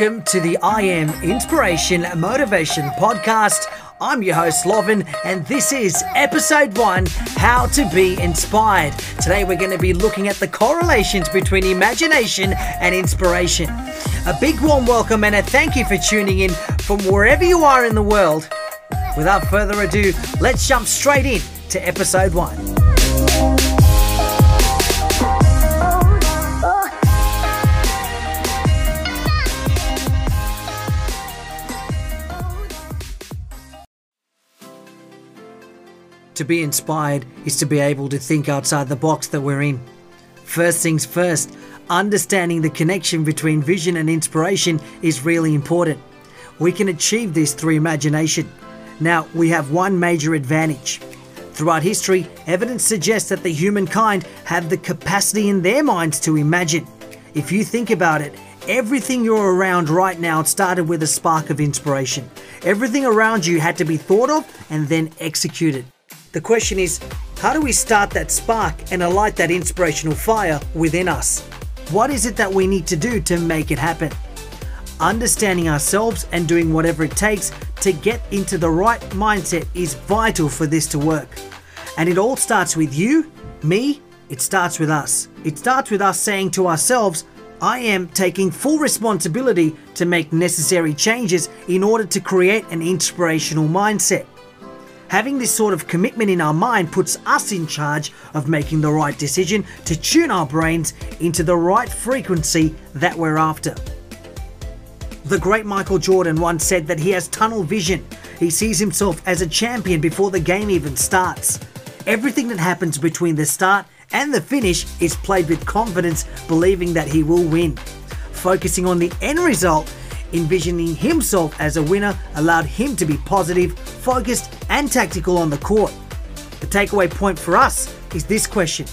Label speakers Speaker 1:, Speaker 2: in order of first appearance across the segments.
Speaker 1: Welcome to the I Am Inspiration Motivation Podcast. I'm your host, Lovin, and this is episode one How to Be Inspired. Today, we're going to be looking at the correlations between imagination and inspiration. A big warm welcome and a thank you for tuning in from wherever you are in the world. Without further ado, let's jump straight in to episode one. To be inspired is to be able to think outside the box that we're in. First things first, understanding the connection between vision and inspiration is really important. We can achieve this through imagination. Now, we have one major advantage. Throughout history, evidence suggests that the humankind have the capacity in their minds to imagine. If you think about it, everything you're around right now started with a spark of inspiration. Everything around you had to be thought of and then executed. The question is, how do we start that spark and alight that inspirational fire within us? What is it that we need to do to make it happen? Understanding ourselves and doing whatever it takes to get into the right mindset is vital for this to work. And it all starts with you, me, it starts with us. It starts with us saying to ourselves, I am taking full responsibility to make necessary changes in order to create an inspirational mindset. Having this sort of commitment in our mind puts us in charge of making the right decision to tune our brains into the right frequency that we're after. The great Michael Jordan once said that he has tunnel vision. He sees himself as a champion before the game even starts. Everything that happens between the start and the finish is played with confidence, believing that he will win. Focusing on the end result, envisioning himself as a winner allowed him to be positive, focused, and tactical on the court. The takeaway point for us is this question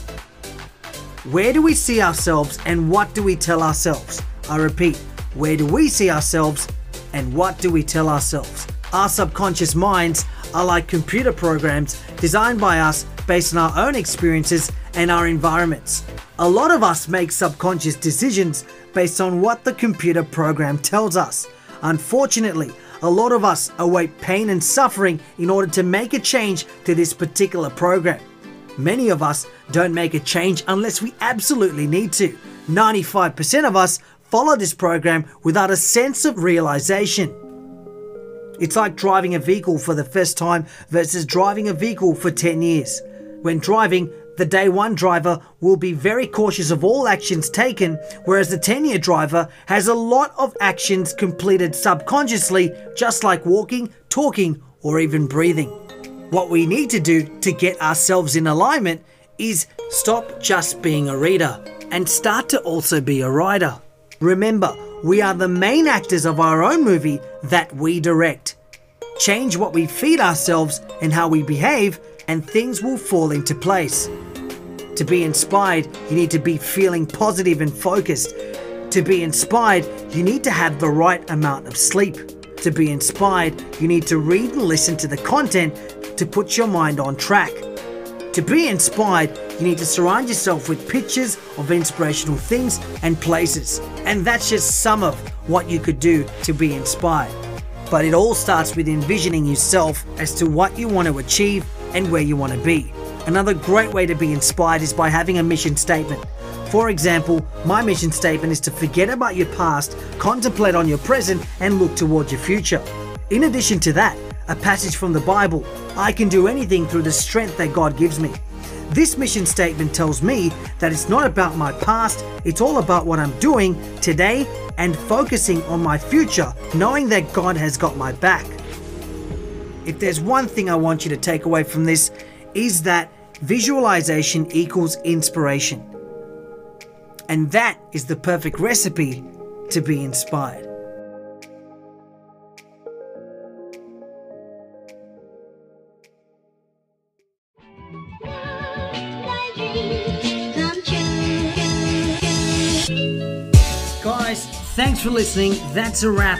Speaker 1: Where do we see ourselves and what do we tell ourselves? I repeat, where do we see ourselves and what do we tell ourselves? Our subconscious minds are like computer programs designed by us based on our own experiences and our environments. A lot of us make subconscious decisions based on what the computer program tells us. Unfortunately, a lot of us await pain and suffering in order to make a change to this particular program. Many of us don't make a change unless we absolutely need to. 95% of us follow this program without a sense of realization. It's like driving a vehicle for the first time versus driving a vehicle for 10 years. When driving, the day one driver will be very cautious of all actions taken, whereas the 10 year driver has a lot of actions completed subconsciously, just like walking, talking, or even breathing. What we need to do to get ourselves in alignment is stop just being a reader and start to also be a writer. Remember, we are the main actors of our own movie that we direct. Change what we feed ourselves and how we behave, and things will fall into place. To be inspired, you need to be feeling positive and focused. To be inspired, you need to have the right amount of sleep. To be inspired, you need to read and listen to the content to put your mind on track. To be inspired, you need to surround yourself with pictures of inspirational things and places. And that's just some of what you could do to be inspired. But it all starts with envisioning yourself as to what you want to achieve and where you want to be. Another great way to be inspired is by having a mission statement. For example, my mission statement is to forget about your past, contemplate on your present, and look towards your future. In addition to that, a passage from the Bible I can do anything through the strength that God gives me. This mission statement tells me that it's not about my past, it's all about what I'm doing today and focusing on my future, knowing that God has got my back. If there's one thing I want you to take away from this, is that visualization equals inspiration. And that is the perfect recipe to be inspired. Guys, thanks for listening. That's a wrap.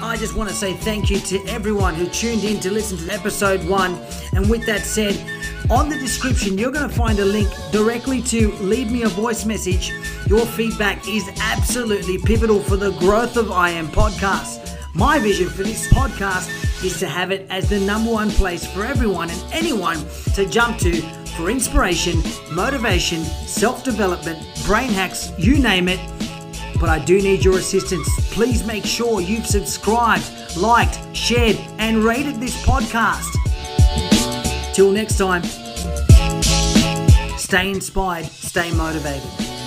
Speaker 1: I just want to say thank you to everyone who tuned in to listen to episode one. And with that said, On the description, you're going to find a link directly to leave me a voice message. Your feedback is absolutely pivotal for the growth of I Am Podcast. My vision for this podcast is to have it as the number one place for everyone and anyone to jump to for inspiration, motivation, self development, brain hacks, you name it. But I do need your assistance. Please make sure you've subscribed, liked, shared, and rated this podcast. Till next time, stay inspired, stay motivated.